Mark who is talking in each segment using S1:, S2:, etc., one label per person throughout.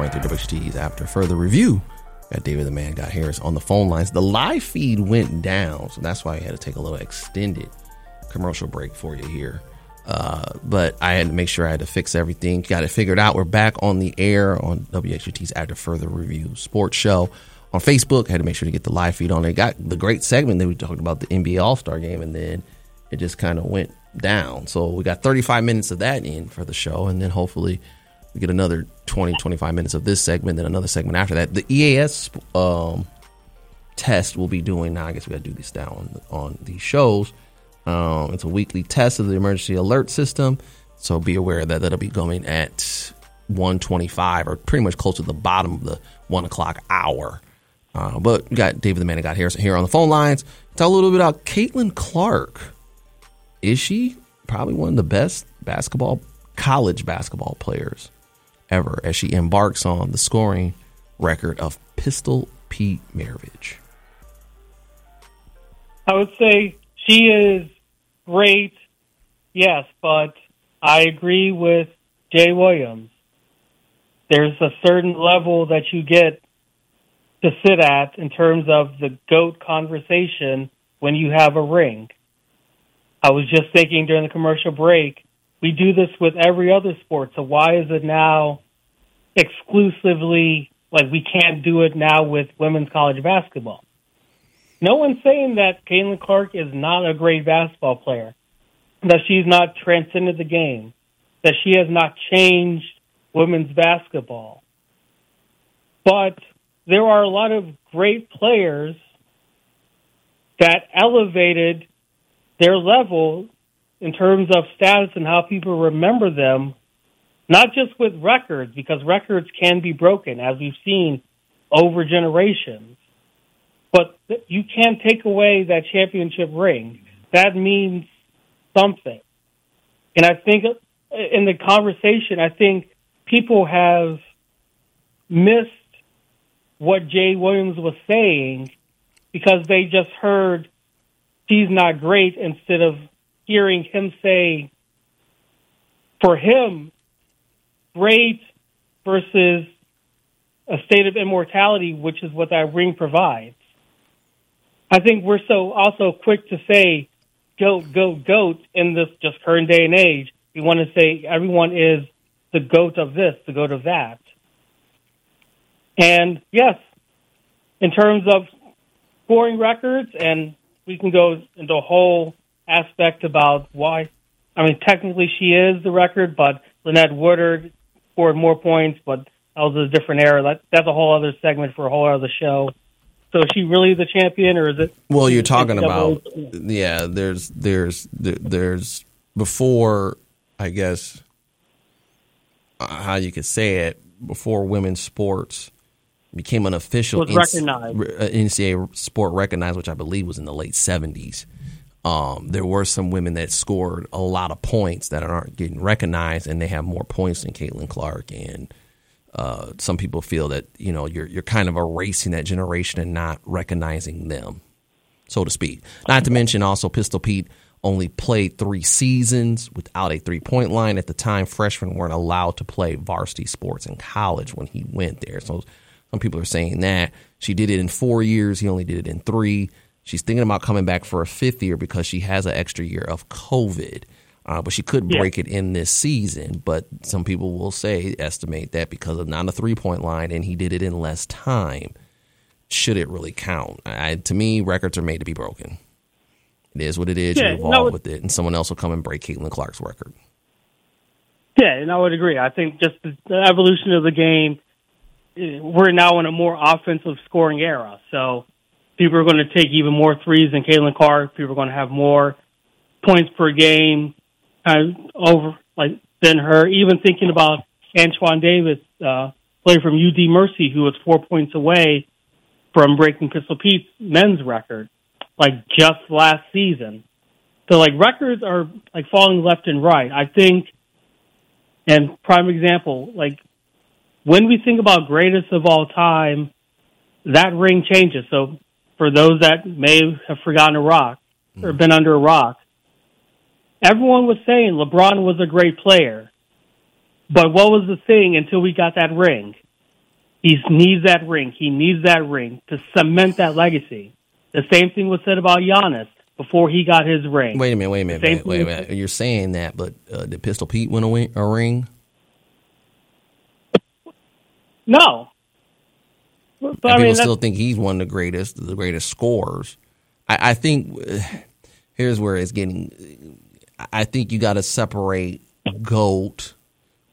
S1: 93.3 WHTs after further review got David the Man, got Harris on the phone lines. The live feed went down, so that's why I had to take a little extended commercial break for you here. Uh, but I had to make sure I had to fix everything. Got it figured out. We're back on the air on WHTS After Further Review Sports Show on Facebook. I had to make sure to get the live feed on it. Got the great segment that we talked about the NBA All Star game, and then it just kind of went down. So we got 35 minutes of that in for the show, and then hopefully we get another 20, 25 minutes of this segment, then another segment after that. The EAS um, test we'll be doing now. I guess we got to do this down on, these shows. Um, it's a weekly test of the emergency alert system, so be aware that that'll be going at 125 or pretty much close to the bottom of the one o'clock hour. Uh, but we got David the Man that got here here on the phone lines. Talk a little bit about Caitlin Clark. Is she probably one of the best basketball college basketball players ever as she embarks on the scoring record of Pistol Pete Maravich?
S2: I would say she is great, yes, but I agree with Jay Williams. There's a certain level that you get to sit at in terms of the GOAT conversation when you have a ring. I was just thinking during the commercial break, we do this with every other sport, so why is it now exclusively like we can't do it now with women's college basketball? No one's saying that Caitlin Clark is not a great basketball player, that she's not transcended the game, that she has not changed women's basketball. But there are a lot of great players that elevated their level in terms of status and how people remember them, not just with records, because records can be broken, as we've seen over generations. But you can't take away that championship ring. That means something. And I think uh, in the conversation, I think people have missed what Jay Williams was saying because they just heard she's not great instead of hearing him say, for him, great versus a state of immortality, which is what that ring provides. I think we're so also quick to say goat, goat, goat in this just current day and age. We want to say everyone is the goat of this, the goat of that. And yes, in terms of scoring records, and we can go into a whole aspect about why. I mean, technically she is the record, but Lynette Woodard scored more points, but that was a different era. That, that's a whole other segment for a whole other show. So is she really the champion, or is it?
S1: Well, you're talking about yeah. There's there's there's before I guess how you could say it before women's sports became an official
S2: recognized.
S1: NCAA sport recognized, which I believe was in the late '70s. Um, there were some women that scored a lot of points that aren't getting recognized, and they have more points than Caitlin Clark. And uh, some people feel that you know you're you're kind of erasing that generation and not recognizing them, so to speak. Not to mention also Pistol Pete only played three seasons without a three point line. At the time, freshmen weren't allowed to play varsity sports in college when he went there. So some people are saying that she did it in four years. He only did it in three. She's thinking about coming back for a fifth year because she has an extra year of COVID. Uh, but she could break yeah. it in this season. But some people will say, estimate that because of not a three point line and he did it in less time, should it really count? I, to me, records are made to be broken. It is what it is.
S2: Yeah,
S1: you evolve
S2: no,
S1: with it, and someone else will come and break Caitlin Clark's record.
S2: Yeah, and I would agree. I think just the, the evolution of the game, eh, we're now in a more offensive scoring era. So people are going to take even more threes than Caitlin Clark. People are going to have more points per game kind of over like than her. Even thinking about Antoine Davis, uh, player from UD Mercy, who was four points away from breaking Pistol Pete's men's record, like just last season. So like records are like falling left and right. I think, and prime example, like when we think about greatest of all time, that ring changes. So for those that may have forgotten a rock or been under a rock, everyone was saying LeBron was a great player. But what was the thing until we got that ring? He needs that ring. He needs that ring to cement that legacy. The same thing was said about Giannis before he got his ring.
S1: Wait a minute, wait a minute, wait, wait a minute. You're saying that, but uh, did Pistol Pete win a, win- a ring?
S2: No. But,
S1: And
S2: I mean,
S1: people still think he's one of the greatest, the greatest scorers. I, I think here's where it's getting. I think you got to separate goat.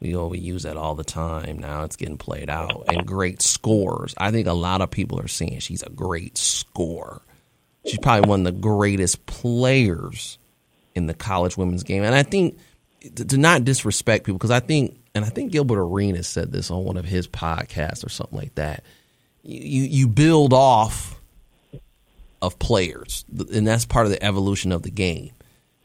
S1: We know we use that all the time. Now it's getting played out and great scores. I think a lot of people are saying she's a great scorer. She's probably one of the greatest players in the college women's game. And I think to, to not disrespect people, because I think, and I think Gilbert Arenas said this on one of his podcasts or something like that. You you build off of players, and that's part of the evolution of the game.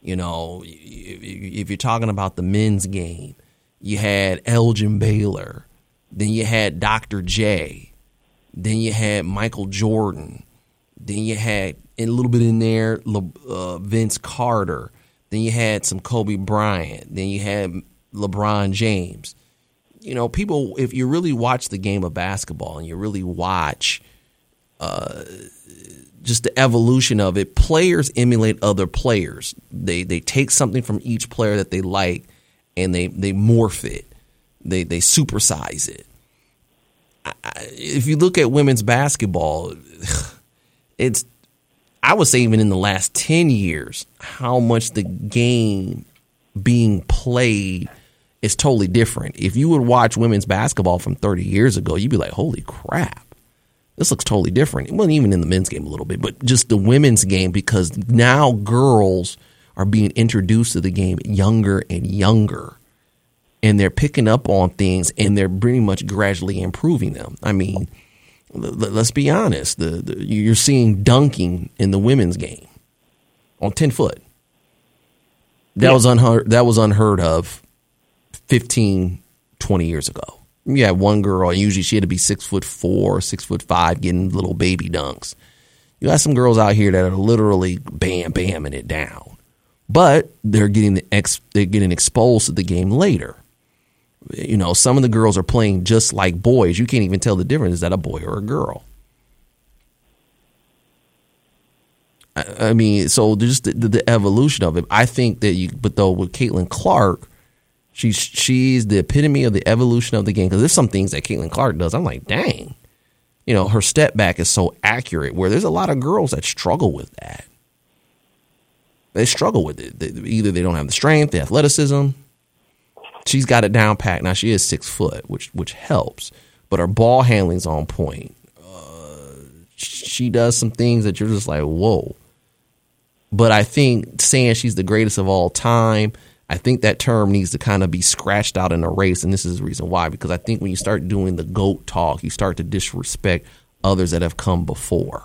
S1: You know, if you're talking about the men's game, you had Elgin Baylor, then you had Dr. J, then you had Michael Jordan, then you had a little bit in there uh, Vince Carter, then you had some Kobe Bryant, then you had LeBron James. You know, people, if you really watch the game of basketball and you really watch uh, just the evolution of it, players emulate other players. They they take something from each player that they like and they they morph it. They they supersize it. I, if you look at women's basketball, it's I would say even in the last 10 years how much the game being played is totally different. If you would watch women's basketball from 30 years ago, you'd be like, "Holy crap." This looks totally different. Well, even in the men's game a little bit, but just the women's game because now girls are being introduced to the game younger and younger and they're picking up on things and they're pretty much gradually improving them. I mean, let's be honest. The, the you're seeing dunking in the women's game on ten foot. That was unheard. That was unheard of 15, 20 years ago. You had one girl, usually she had to be six foot four, six foot five, getting little baby dunks. You got some girls out here that are literally bam, bamming it down, but they're getting the ex, they're getting exposed to the game later you know, some of the girls are playing just like boys. You can't even tell the difference. Is that a boy or a girl? I, mean, so just the, the, the evolution of it. I think that you, but though with Caitlin Clark, she's she's the epitome of the evolution of the game. Because there's some things that Caitlin Clark does. I'm like, dang, you know, her step back is so accurate. Where there's a lot of girls that struggle with that. They struggle with it. They, either they don't have the strength, the athleticism, she's got it down pat. Now she is six foot, which which helps, but her ball handling's on point. Uh, she does some things that you're just like, whoa. But I think saying she's the greatest of all time, I think that term needs to kind of be scratched out in a race, and this is the reason why. Because I think when you start doing the goat talk, you start to disrespect others that have come before,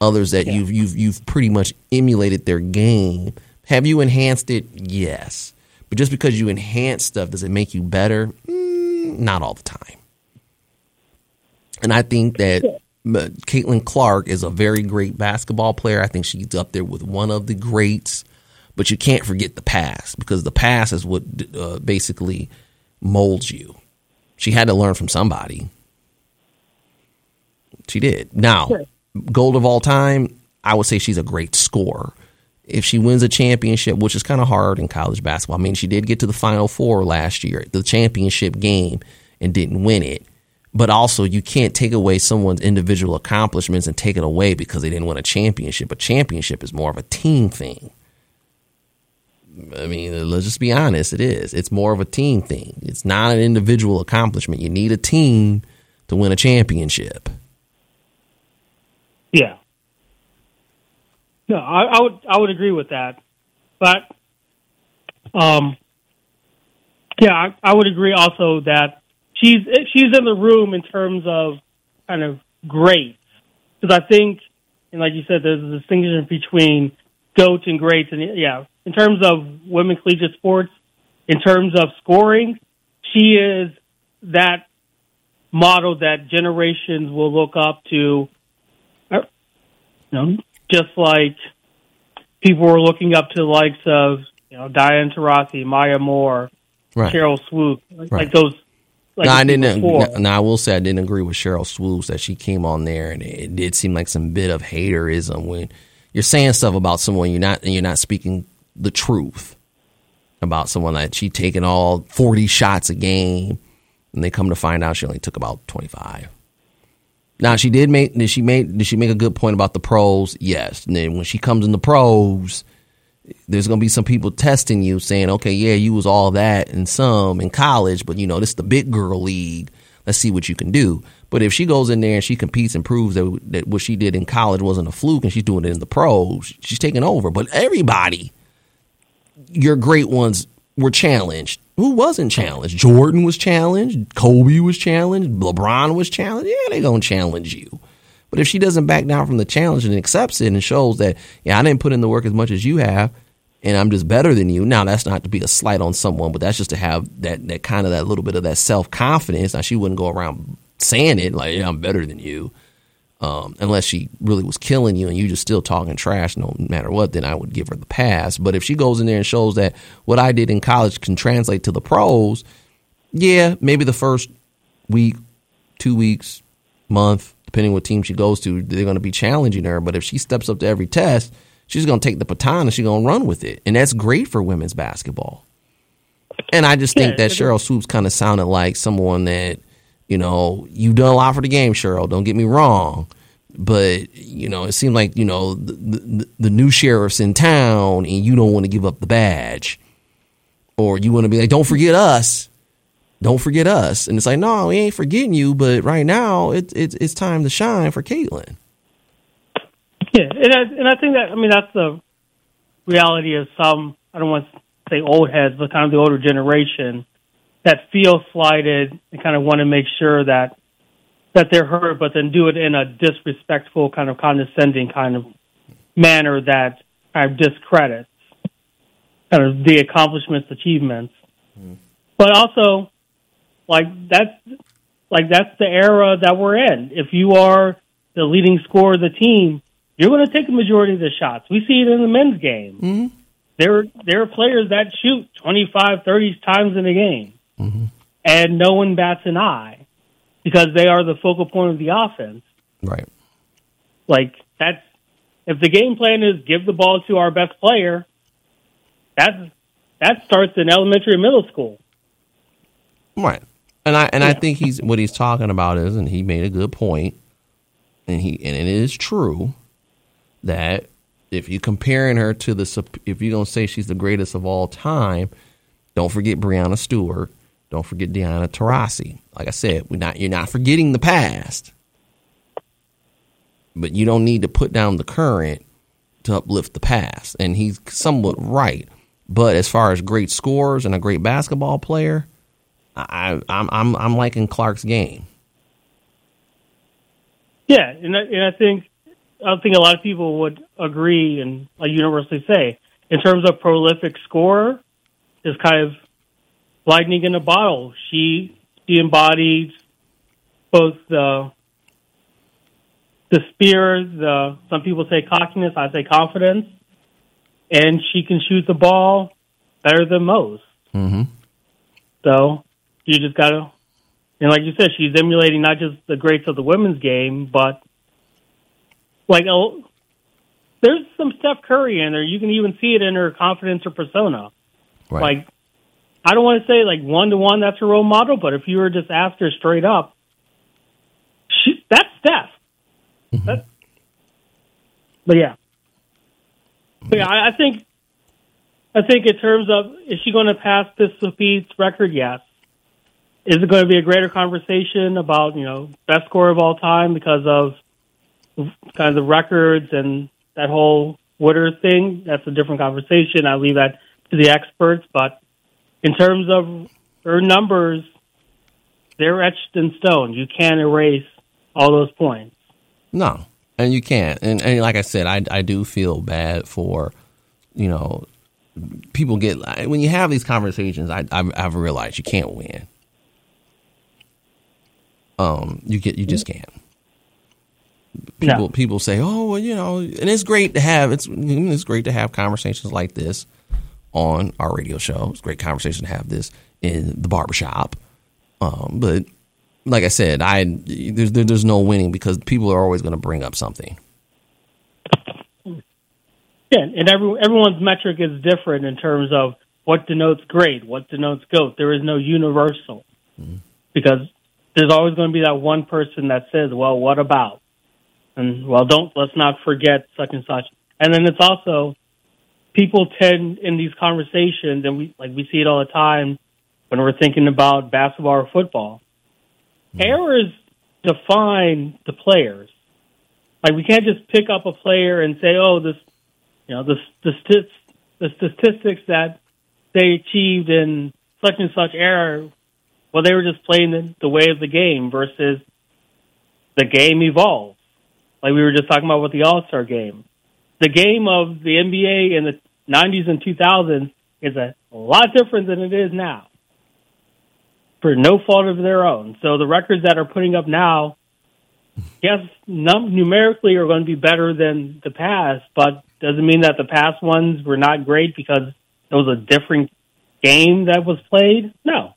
S1: others that you've you've you've pretty much emulated their game. Have you enhanced it? Yes. But just because you enhance stuff, does it make you better? Mm, not all the time. And I think that Caitlin Clark is a very great basketball player. I think she's up there with one of the greats. But you can't forget the past because the past is what uh, basically molds you. She had to learn from somebody. She did. Now, gold of all time, I would say she's a great scorer if she wins a championship, which is kind of hard in college basketball. I mean, she did get to the Final Four last year, the championship game, and didn't win it. But also, you can't take away someone's individual accomplishments and take it away because they didn't win a championship. A championship is more of a team thing. I mean, let's just be honest. It is. It's more of a team thing. It's not an individual accomplishment. You need a team to win a championship.
S2: Yeah. No, I, I would I would agree with that, but um, yeah, I, I would agree also that she's she's in the room in terms of kind of greats because I think, and like you said, there's a distinction between goats and greats, and yeah, in terms of women collegiate sports, in terms of scoring, she is that model that generations will look up to. uh, You know, just like people were looking up to the likes of you know Diana Taurasi, Maya Moore,
S1: Right.
S2: Cheryl Swoopes, like,
S1: Right.
S2: like those. Like
S1: no, I didn't.
S2: before.
S1: No, I will say I didn't agree with Cheryl Swoopes that she came on there, and it did seem like some bit of haterism when you're saying stuff about someone you're not, and you're not speaking the truth about someone that she taking all 40 shots a game, and they come to find out she only took about 25. Now she did make did she make did she make a good point about the pros? Yes. And then when she comes in the pros, there's gonna be some people testing you, saying, "Okay, yeah, you was all that and some in college, but you know this is the big girl league. Let's see what you can do." But if she goes in there and she competes and proves that, that what she did in college wasn't a fluke, and she's doing it in the pros, she's taking over. But everybody, your great ones, were challenged. Who wasn't challenged? Jordan was challenged. Kobe was challenged. LeBron was challenged. Yeah, they're gonna challenge you. But if she doesn't back down from the challenge and accepts it and shows that, yeah, I didn't put in the work as much as you have, and I'm just better than you. Now that's not to be a slight on someone, but that's just to have that that kind of that little bit of that self confidence. Now she wouldn't go around saying it like, yeah, I'm better than you. Um, unless she really was killing you and you just still talking trash no matter what, then I would give her the pass. But if she goes in there and shows that what I did in college can translate to the pros, yeah, maybe the first week, two weeks, month, depending what team she goes to, they're going to be challenging her. But if she steps up to every test, she's going to take the baton and she's going to run with it. And that's great for women's basketball. And I just think
S2: Yeah,
S1: that Cheryl Swoopes kind of sounded like someone that, you know, you've done a lot for the game, Cheryl. Don't get me wrong. But, you know, it seemed like, you know, the, the, the new sheriff's in town and you don't want to give up the badge. Or you want to be like, don't forget us. Don't forget us. And it's like, no, we ain't forgetting you. But right now, it, it's it's time to shine for Caitlin.
S2: Yeah, and I, and I think that I mean that's the reality of some I don't want to say old heads, but kind of the older generation that feel slighted and kind of want to make sure that that they're heard, but then do it in a disrespectful, kind of condescending kind of manner that kind of discredits kind of the accomplishments, achievements, mm-hmm. but also like that's like that's the era that we're in. If you are the leading scorer of the team, you're going to take the majority of the shots. We see it in the men's game. Mm-hmm. There, there are players that shoot 25, 30 times in a game, mm-hmm. and no one bats an eye because they are the focal point of the offense.
S1: Right.
S2: Like that's if the game plan is give the ball to our best player, that's that starts in elementary and middle school.
S1: Right. And I and I think he's what he's talking about is, and he made a good point, and he and it is true that if you're comparing her to the if you're gonna say she's the greatest of all time, don't forget Breanna Stewart, don't forget Diana Taurasi. Like I said, we're not you're not forgetting the past, but you don't need to put down the current to uplift the past. And he's somewhat right. But as far as great scores and a great basketball player, I, I'm I'm I'm liking Clark's game.
S2: Yeah, and I, and I think I think a lot of people would agree and like universally say in terms of prolific scorer is kind of lightning in a bottle. She she embodies both the the spirit, the some people say cockiness, I say confidence, and she can shoot the ball better than most.
S1: Mm-hmm.
S2: So you just gotta, and like you said, she's emulating not just the greats of the women's game, but like oh, there's some Steph Curry in there. You can even see it in her confidence or persona.
S1: Right.
S2: Like I don't want to say like one to one that's her role model, but if you were just asked her straight up, she, that's Steph. Mm-hmm. That, but yeah, but yeah, I, I think I think in terms of is she going to pass Pistol Pete's record? Yes. Is it going to be a greater conversation about you know best score of all time because of kind of the records and that whole Woodard thing? That's a different conversation. I leave that to the experts. But in terms of her numbers, they're etched in stone. You can't erase all those points.
S1: No, and you can't. And, and like I said, I I do feel bad for you know people get when you have these conversations. I I've, I've realized you can't win. Um, you get you just can't. People
S2: No.
S1: people say, oh, well, you know, and it's great to have it's it's great to have conversations like this on our radio show. It's a great conversation to have this in the barbershop. Um, but like I said, I there's there, there's no winning because people are always going to bring up something.
S2: Yeah, and every, everyone's metric is different in terms of what denotes great, what denotes goat. There is no universal because there's always going to be that one person that says, "Well, what about?" And well, don't let's not forget such and such. And then it's also people tend in these conversations, and we like we see it all the time when we're thinking about basketball or football. Mm-hmm. Errors define the players. Like we can't just pick up a player and say, "Oh, this you know the the, stis, the statistics that they achieved in such and such era well they were just playing the, the way of the game versus the game evolves like we were just talking about with the all-star game the game of the nba in the 90s and 2000s is a lot different than it is now for no fault of their own so the records that are putting up now yes, num- numerically are going to be better than the past, but doesn't mean that the past ones were not great because it was a different game that was played. No.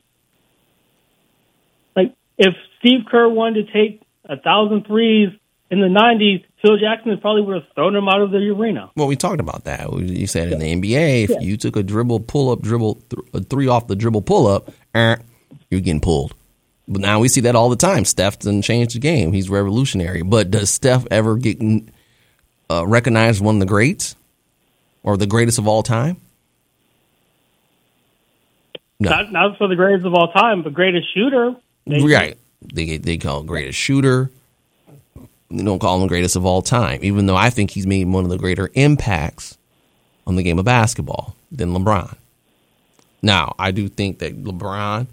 S2: Like if Steve Kerr wanted to take a thousand threes in the '90s, Phil Jackson probably would have thrown him out of the arena.
S1: Well, we talked about that. You said in the NBA, if
S2: Yeah.
S1: you took a dribble pull up, dribble th- a three off the dribble pull up, eh, you're getting pulled. But now we see that all the time. Steph doesn't change the game. He's revolutionary. But does Steph ever get uh, recognized one of the greats or the greatest of all time? No.
S2: Not not for the greatest of all time, but greatest shooter.
S1: Right. They they call greatest shooter. They don't call him greatest of all time, even though I think he's made one of the greater impacts on the game of basketball than LeBron. Now, I do think that LeBron,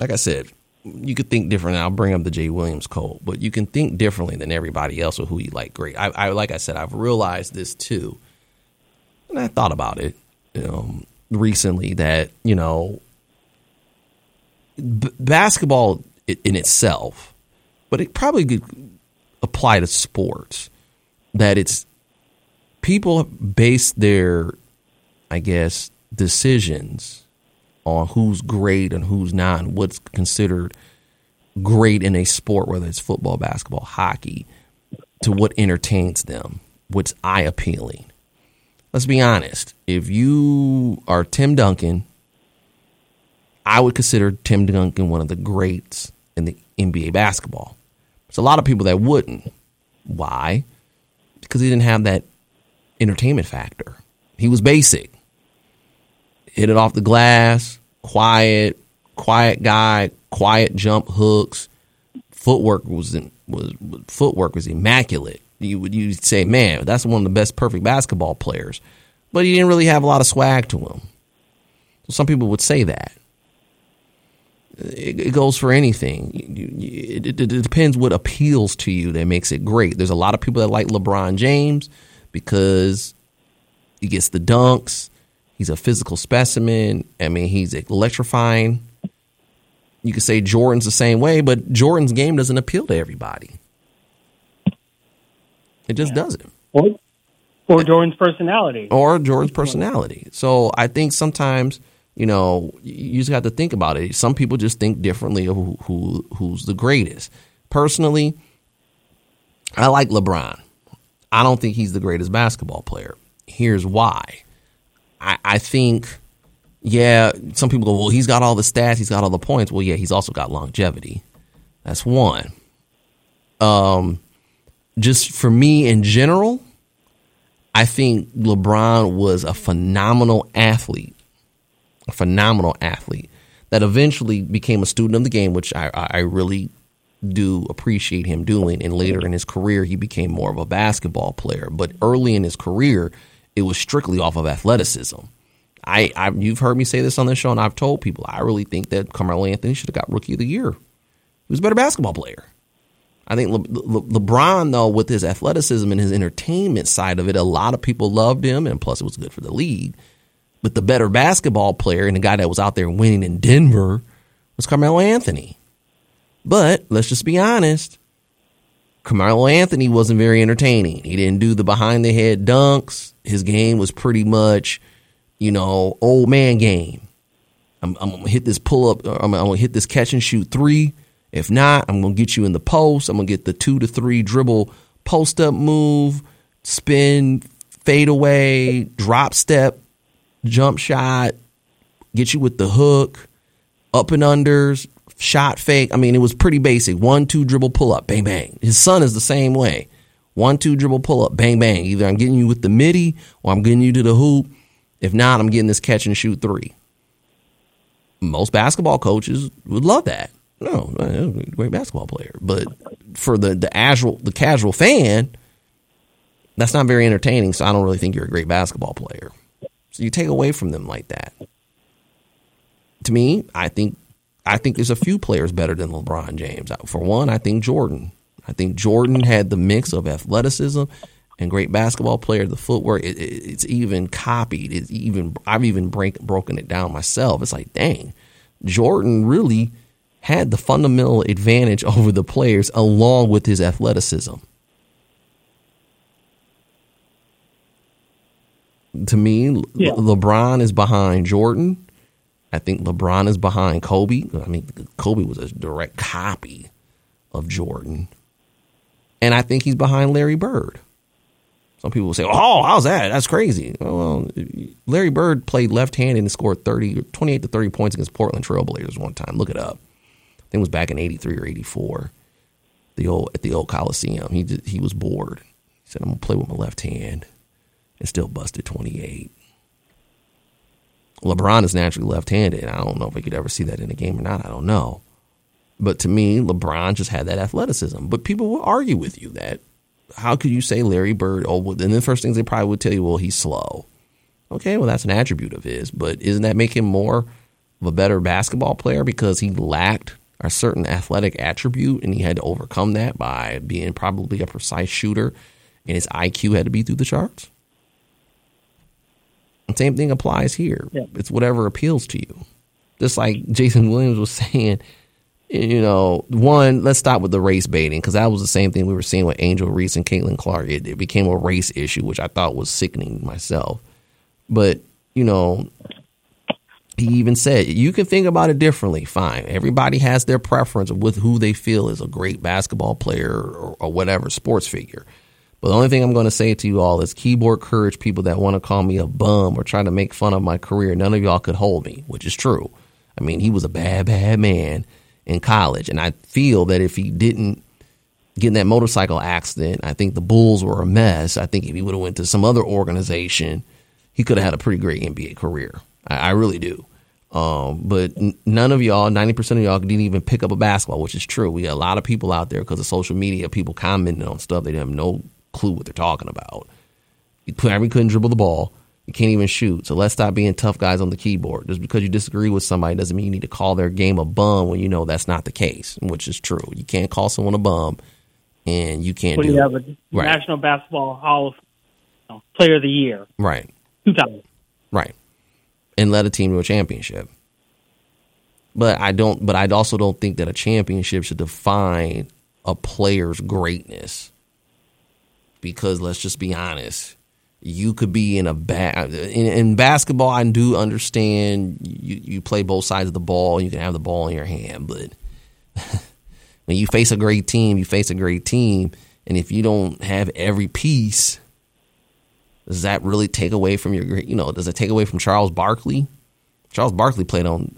S1: like I said, you could think different. I'll bring up the Jay Williams code, but you can think differently than everybody else who you like great. I, I like I said, I've realized this too, and I thought about it um, recently that you know b- basketball in itself, but it probably could apply to sports. That it's people base their, I guess, decisions on who's great and who's not, and what's considered great in a sport, whether it's football, basketball, hockey, to what entertains them, what's eye appealing. Let's be honest. If you are Tim Duncan, I would consider Tim Duncan one of the greats in the NBA basketball. There's a lot of people that wouldn't. Why? Because he didn't have that entertainment factor. He was basic. Hit it off the glass, quiet, quiet guy, quiet jump hooks. Footwork was in, was footwork was immaculate. You would you say, man, that's one of the best perfect basketball players, but he didn't really have a lot of swag to him. So some people would say that it, it goes for anything. It, depends what appeals to you that makes it great. There's a lot of people that like LeBron James because he gets the dunks. He's a physical specimen. I mean, he's electrifying. You could say Jordan's the same way, but Jordan's game doesn't appeal to everybody. It just doesn't
S2: Or, or Jordan's personality.
S1: or Jordan's personality. So I think sometimes you know you just have to think about it. Some people just think differently of who, who who's the greatest. Personally, I like LeBron. I don't think he's the greatest basketball player. Here's why. I, I think, yeah, some people go, well, he's got all the stats, he's got all the points. Well, yeah, he's also got longevity. That's one. Um, just for me in general, I think LeBron was a phenomenal athlete, a phenomenal athlete that eventually became a student of the game, which I, I really do appreciate him doing. And later in his career, he became more of a basketball player. But early in his career, it was strictly off of athleticism. I, I you've heard me say this on this show, and I've told people I really think that Carmelo Anthony should have got Rookie of the Year. He was a better basketball player. I think Le, Le, LeBron, though, with his athleticism and his entertainment side of it, a lot of people loved him, and plus it was good for the league. But the better basketball player and the guy that was out there winning in Denver was Carmelo Anthony. But let's just be honest. Carmelo Anthony wasn't very entertaining. He didn't do the behind the head dunks. His game was pretty much, you know, old man game. I'm, I'm gonna hit this pull up. I'm, I'm, gonna hit this catch and shoot three. If not, I'm gonna get you in the post. I'm gonna get the two to three dribble post up move, spin, fade away, drop step, jump shot, get you with the hook, up and unders, shot fake. I mean, it was pretty basic. One, two dribble pull up, bang, bang. His son is the same way. One, two dribble pull up, bang, bang. Either I'm getting you with the midi or I'm getting you to the hoop. If not, I'm getting this catch and shoot three. Most basketball coaches would love that. No, uh, great basketball player. But for the the casual the casual fan, that's not very entertaining. So I don't really think you're a great basketball player. So you take away from them like that. To me, I think I think there's a few players better than LeBron James. For one, I think Jordan. I think Jordan had the mix of athleticism and great basketball player. The footwork, it, it, it's even copied. It's even I've even break, broken it down myself. It's like, dang, Jordan really had the fundamental advantage over the players along with his athleticism. To me, yeah. Le- LeBron is behind Jordan. I think LeBron is behind Kobe. I mean, Kobe was a direct copy of Jordan. And I think he's behind Larry Bird. Some people will say, oh, how's that? That's crazy. Well, Larry Bird played left handed and scored 30, 28 to 30 points against Portland Trailblazers one time. Look it up. I think it was back in 83 or 84 the old, at the old Coliseum. He, he was bored. He said, I'm going to play with my left hand and still busted 28. LeBron is naturally left-handed. I don't know if we could ever see that in a game or not. I don't know. But to me, LeBron just had that athleticism. But people will argue with you that how could you say Larry Bird? Oh, well, and the first things they probably would tell you, well, he's slow. Okay, well, that's an attribute of his. But isn't that make him more of a better basketball player because he lacked a certain athletic attribute and he had to overcome that by being probably a precise shooter and his IQ had to be through the charts? Same thing applies here. Yeah. It's whatever appeals to you. Just like Jason Williams was saying, you know, one, let's stop with the race baiting because that was the same thing we were seeing with Angel Reese and Caitlin Clark. It, it became a race issue, which I thought was sickening myself. But, you know, he even said you can think about it differently. Fine. Everybody has their preference with who they feel is a great basketball player or, or whatever sports figure. But the only thing I'm going to say to you all is keyboard courage people that want to call me a bum or try to make fun of my career. None of y'all could hold me, which is true. I mean, he was a bad, bad man in college. And I feel that if he didn't get in that motorcycle accident, I think the Bulls were a mess. I think if he would have went to some other organization, he could have had a pretty great NBA career. I, I really do. Um, but none of y'all, 90% of y'all didn't even pick up a basketball, which is true. We got a lot of people out there because of social media, people commenting on stuff they didn't have no clue what they're talking about. You couldn't dribble the ball. You can't even shoot. So let's stop being tough guys on the keyboard. Just because you disagree with somebody doesn't mean you need to call their game a bum when you know that's not the case, which is true. You can't call someone a bum, and you can't do
S2: you have a right. National Basketball Hall of you know, Player of the Year,
S1: right?
S2: Two times,
S1: right, and led a team to a championship. But I don't. But I also don't think that a championship should define a player's greatness because let's just be honest. You could be in a bad in, in, basketball. I do understand you, you play both sides of the ball. You can have the ball in your hand, but when you face a great team, you face a great team, and if you don't have every piece, does that really take away from your great You know, does it take away from Charles Barkley? Charles Barkley played on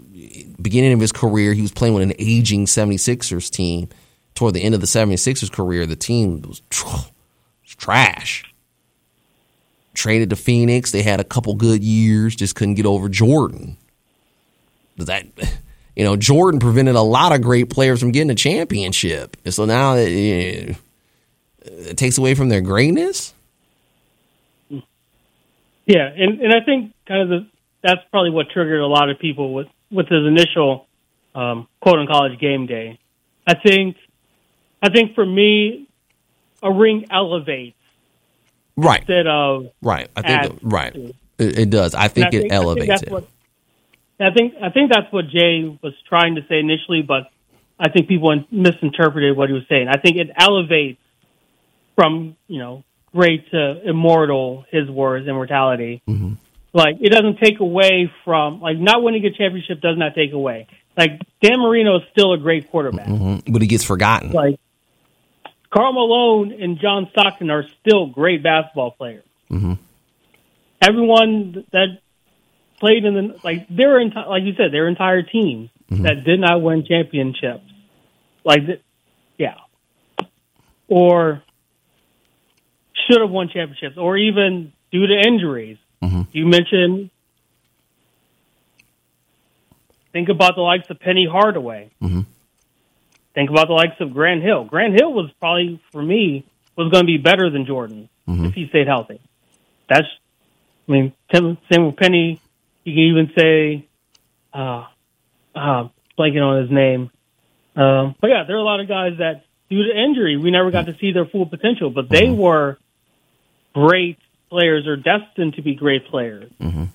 S1: beginning of his career. He was playing with an aging 76ers team. Toward the end of the 76ers career, the team was trash. traded to Phoenix. They had a couple good years, just couldn't get over Jordan. Does that, you know, Jordan prevented a lot of great players from getting a championship. And so now it, it takes away from their greatness.
S2: Yeah, and and I think kind of the that's probably what triggered a lot of people with with his initial um, quote on college game day. I think I think for me, a ring elevates
S1: Right.
S2: instead of
S1: Right. I
S2: adds
S1: think right.
S2: to.
S1: It, it does. I think
S2: I
S1: it
S2: think- I think
S1: elevates it.
S2: what- I think I think that's what Jay was trying to say initially, but I think people misinterpreted what he was saying. I think it elevates from you know great to immortal. His words, immortality.
S1: Mm-hmm.
S2: Like it doesn't take away from like not winning a championship does not take away. Like Dan Marino is still a great quarterback.
S1: Mhm. But he gets forgotten.
S2: Like Karl Malone and John Stockton are still great basketball players.
S1: Mm-hmm.
S2: Everyone that played in the like their enti- like you said their entire team
S1: Mm-hmm.
S2: that did not win championships, like th- yeah, or should have won championships, or even due to injuries.
S1: Mm-hmm.
S2: You mentioned. Think about the likes of Penny Hardaway.
S1: Mm-hmm.
S2: Think about the likes of Grant Hill. Grant Hill was probably, for me, was going to be better than Jordan
S1: Mm-hmm.
S2: if he stayed healthy. That's, I mean, Tim, same with Penny. You can even say, uh, uh, blanking on his name. Um, but yeah, there are a lot of guys that, due to injury, we never got to see their full potential, but they were great players or destined to be great players.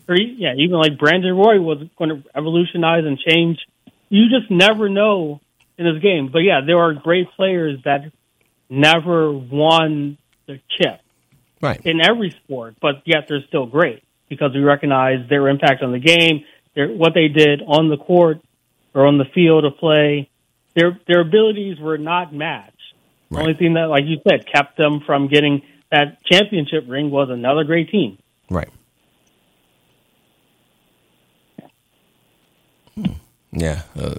S2: Or e- yeah, even like Brandon Roy was going to revolutionize and change. You just never know in this game. But yeah, there are great players that never won the chip
S1: Right.
S2: in every sport, but yet they're still great because we recognize their impact on the game, their what they did on the court or on the field of play. Their their abilities were not matched. The only thing that, like you said, kept them from getting that championship ring was another great team.
S1: Right. Hmm. Yeah, uh,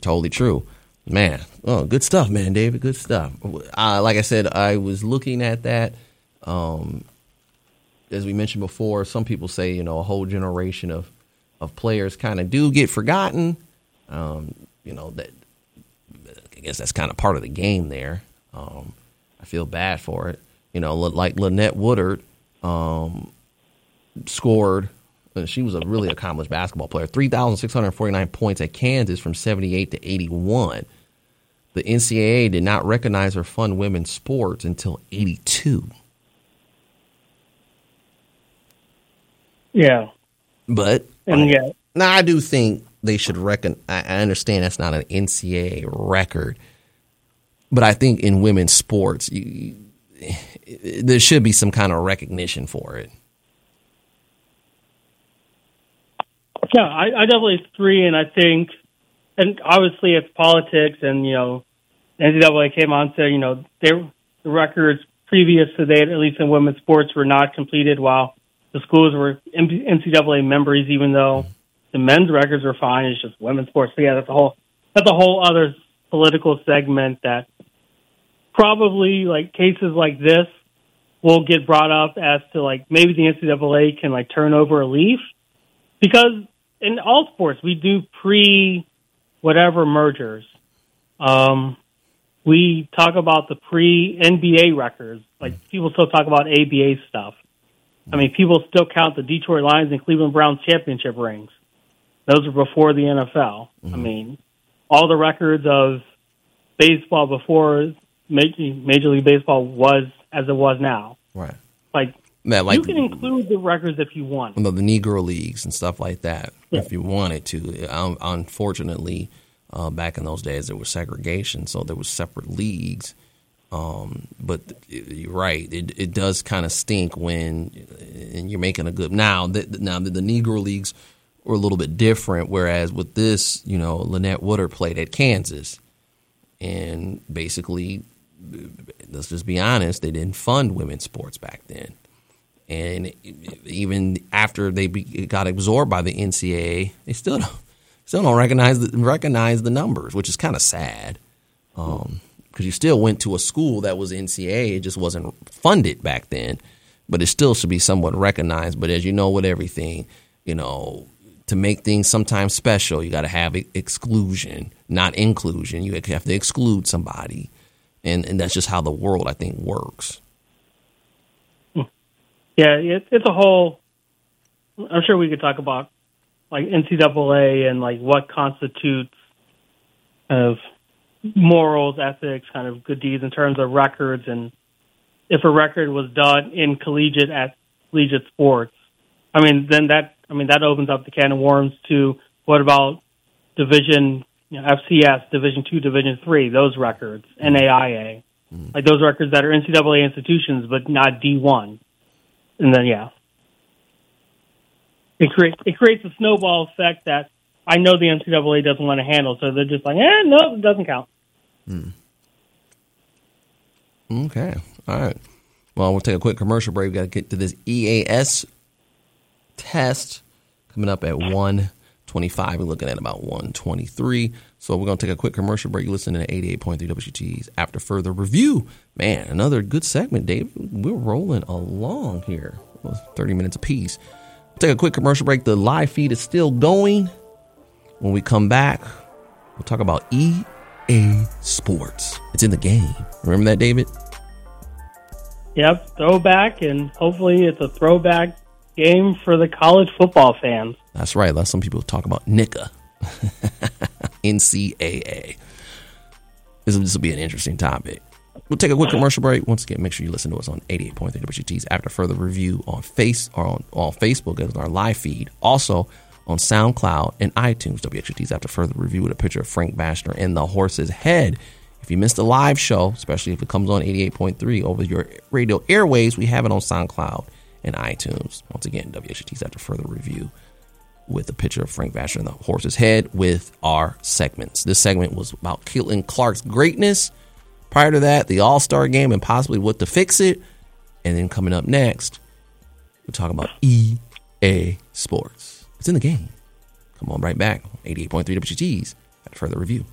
S1: totally true, man. Oh, good stuff, man, David. Good stuff. Like I said, I was looking at that. Um, as we mentioned before, some people say you know a whole generation of of players kind of do get forgotten. Um, you know that I guess that's kind of part of the game there. Um, I feel bad for it. You know, like Lynette Woodard um, scored. She was a really accomplished basketball player. Three thousand six hundred forty-nine points at Kansas from seventy-eight to eighty-one. The NCAA did not recognize her fun women's sports until eighty-two.
S2: Yeah,
S1: But
S2: and yeah,
S1: Now, I do think they should reckon. I I understand that's not an NCAA record, but I think in women's sports, you, you- there should be some kind of recognition for it.
S2: Yeah, I, I definitely agree, and I think, and obviously it's politics, and you know, NCAA came on and said, you know, their the records previous to that, at least in women's sports, were not completed while the schools were NCAA members, even though the men's records were fine. It's just women's sports. So yeah, that's a whole that's a whole other political segment that probably like cases like this will get brought up as to like maybe the NCAA can like turn over a leaf because in all sports we do pre whatever mergers. Um, we talk about the pre NBA records. Like people still talk about ABA stuff. I mean, people still count the Detroit Lions and Cleveland Browns championship rings. Those were before the NFL. I mean, all the records of baseball before Major, Major League Baseball was as it was now.
S1: Right.
S2: Like,
S1: Man, like
S2: you can include the records if you want.
S1: know, the Negro leagues and stuff like that, if you wanted to. Um, unfortunately, uh, back in those days, there was segregation, so there was separate leagues. Um, but you're right; it, it does kind of stink when and you're making a good now. The, now the, the Negro leagues were a little bit different, whereas with this, you know, Lynette Woodard played at Kansas, and basically, let's just be honest, they didn't fund women's sports back then and even after they got absorbed by the NCAA, they still don't, still don't recognize the, recognize the numbers, which is kind of sad. Um, because you still went to a school that was NCAA, it just wasn't funded back then. but it still should be somewhat recognized. But as you know, with everything, you know, to make things sometimes special, you got to have exclusion, not inclusion. You have to exclude somebody, and and that's just how the world I think works.
S2: Yeah, it, it's a whole. I'm sure we could talk about like NCAA and like what constitutes kind of morals, ethics, kind of good deeds in terms of records, and if a record was done in collegiate at collegiate sports, I mean, then that I mean that opens up the can of worms to what about division, you know, FCS, Division two, Division three, those records, NAIA, mm. like those records that are NCAA institutions but not D one, and then yeah, it creates it creates a snowball effect that I know the NCAA doesn't want to handle, so they're just like, eh, no, it doesn't count.
S1: Hmm. Okay, all right. Well, we'll take a quick commercial break. We've got to get to this EAS test coming up at one twenty-five. We're looking at about one twenty-three. So we're gonna take a quick commercial break. You're listening to eighty-eight point three WXUTs. After further review, man, another good segment, Dave. We're rolling along here. Thirty minutes apiece. Take a quick commercial break. The live feed is still going. When we come back, we'll talk about EA Sports. It's in the game. Remember that, David?
S2: Yep, throwback, and hopefully it's a throwback game for the college football fans.
S1: That's right. Let some people talk about NICA, NCAA. This will, this will be an interesting topic. We'll take a quick commercial break. Once again, make sure you listen to us on 88.3 WXUTs after further review on face or on, on Facebook as our live feed. Also on SoundCloud and iTunes. WXUTs after further review with a picture of Frank Bashner and the horse's head. If you missed a live show, especially if it comes on 88.3 over your radio airways, we have it on SoundCloud and iTunes. Once again, WXUTs after further review with a picture of Frank Bashner and the horse's head with our segments. This segment was about Caitlin Clark's greatness Prior to that, the All Star game and possibly what to fix it. And then coming up next, we're talking about EA Sports. It's in the game. Come on right back. 88.3 WXUTs at further review.